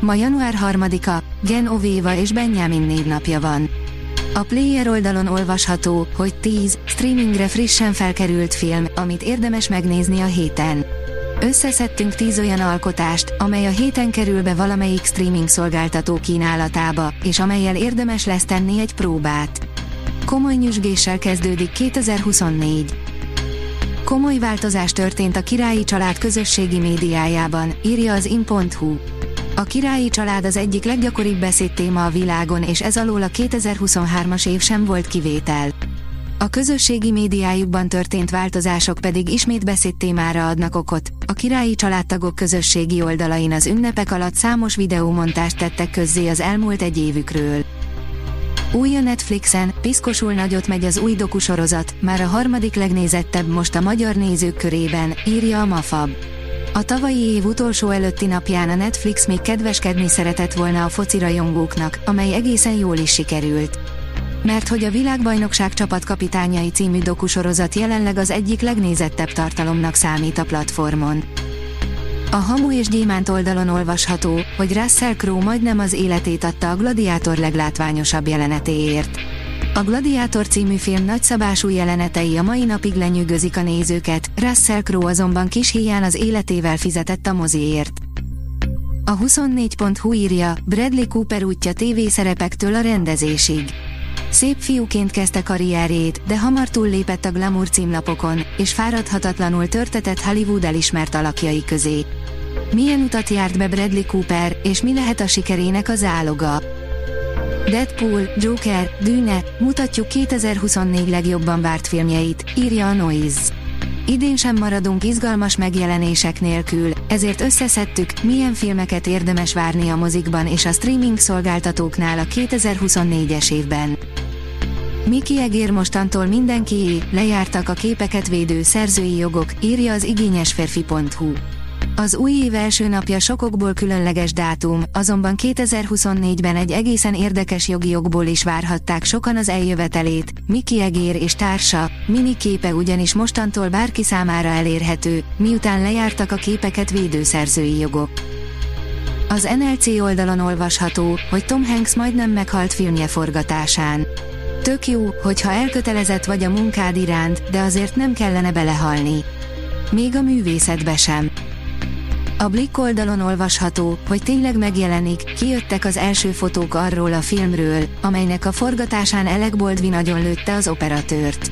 Ma január 3-a, Gen és Benjamin névnapja van. A Player oldalon olvasható, hogy 10 streamingre frissen felkerült film, amit érdemes megnézni a héten. Összeszedtünk 10 olyan alkotást, amely a héten kerül be valamelyik streaming szolgáltató kínálatába, és amelyel érdemes lesz tenni egy próbát. Komoly nyüzsgéssel kezdődik 2024. Komoly változás történt a királyi család közösségi médiájában, írja az in.hu. A királyi család az egyik leggyakoribb beszédtéma a világon és ez alól a 2023-as év sem volt kivétel. A közösségi médiájukban történt változások pedig ismét beszédtémára adnak okot. A királyi családtagok közösségi oldalain az ünnepek alatt számos videómontást tettek közzé az elmúlt egy évükről. Új a Netflixen, piszkosul nagyot megy az új dokusorozat, már a harmadik legnézettebb most a magyar nézők körében, írja a Mafab. A tavalyi év utolsó előtti napján a Netflix még kedveskedni szeretett volna a foci rajongóknak, amely egészen jól is sikerült. Mert hogy a világbajnokság csapatkapitányai című dokusorozat jelenleg az egyik legnézettebb tartalomnak számít a platformon. A Hamu és Gyémánt oldalon olvasható, hogy Russell Crowe majdnem az életét adta a Gladiátor leglátványosabb jelenetéért. A Gladiátor című film nagyszabású jelenetei a mai napig lenyűgözik a nézőket, Russell Crowe azonban kis híján az életével fizetett a moziért. A 24.hu írja, Bradley Cooper útja tévészerepektől a rendezésig. Szép fiúként kezdte karrierjét, de hamar túllépett a glamour címlapokon, és fáradhatatlanul törtetett Hollywood elismert alakjai közé. Milyen utat járt be Bradley Cooper, és mi lehet a sikerének az áloga? Deadpool, Joker, Dűne, mutatjuk 2024 legjobban várt filmjeit, írja a Noise. Idén sem maradunk izgalmas megjelenések nélkül, ezért összeszedtük, milyen filmeket érdemes várni a mozikban és a streaming szolgáltatóknál a 2024-es évben. Miki Egér mostantól mindenkié, lejártak a képeket védő szerzői jogok, írja az igényesferfi.hu. Az új év első napja sokokból különleges dátum, azonban 2024-ben egy egészen érdekes jogi jogból is várhatták sokan az eljövetelét. Miki Egér és társa, mini képe ugyanis mostantól bárki számára elérhető, miután lejártak a képeket védőszerzői jogok. Az NLC oldalon olvasható, hogy Tom Hanks majdnem meghalt filmje forgatásán. Tök jó, hogyha elkötelezett vagy a munkád iránt, de azért nem kellene belehalni. Még a művészetbe sem. A Blick oldalon olvasható, hogy tényleg megjelenik, kijöttek az első fotók arról a filmről, amelynek a forgatásán Alec Baldwin nagyon lőtte az operatőrt.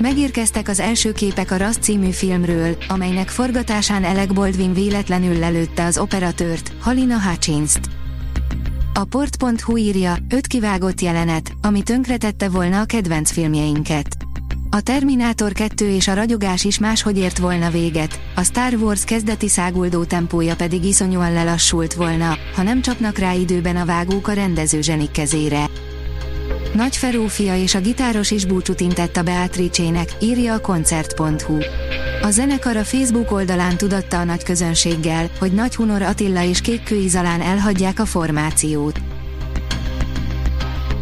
Megérkeztek az első képek a Rust című filmről, amelynek forgatásán Alec Baldwin véletlenül lelőtte az operatőrt, Halina Hutchins-t. A port.hu írja, öt kivágott jelenet, ami tönkretette volna a kedvenc filmjeinket. A Terminátor 2 és a ragyogás is máshogy ért volna véget, a Star Wars kezdeti száguldó tempója pedig iszonyúan lelassult volna, ha nem csapnak rá időben a vágók a rendező zsenik kezére. Nagy Ferófia és a gitáros is búcsút intett a Beatrice-nek, írja a koncert.hu. A zenekar a Facebook oldalán tudatta a nagy közönséggel, hogy Nagy Hunor Attila és Kékkő Izalán elhagyják a formációt.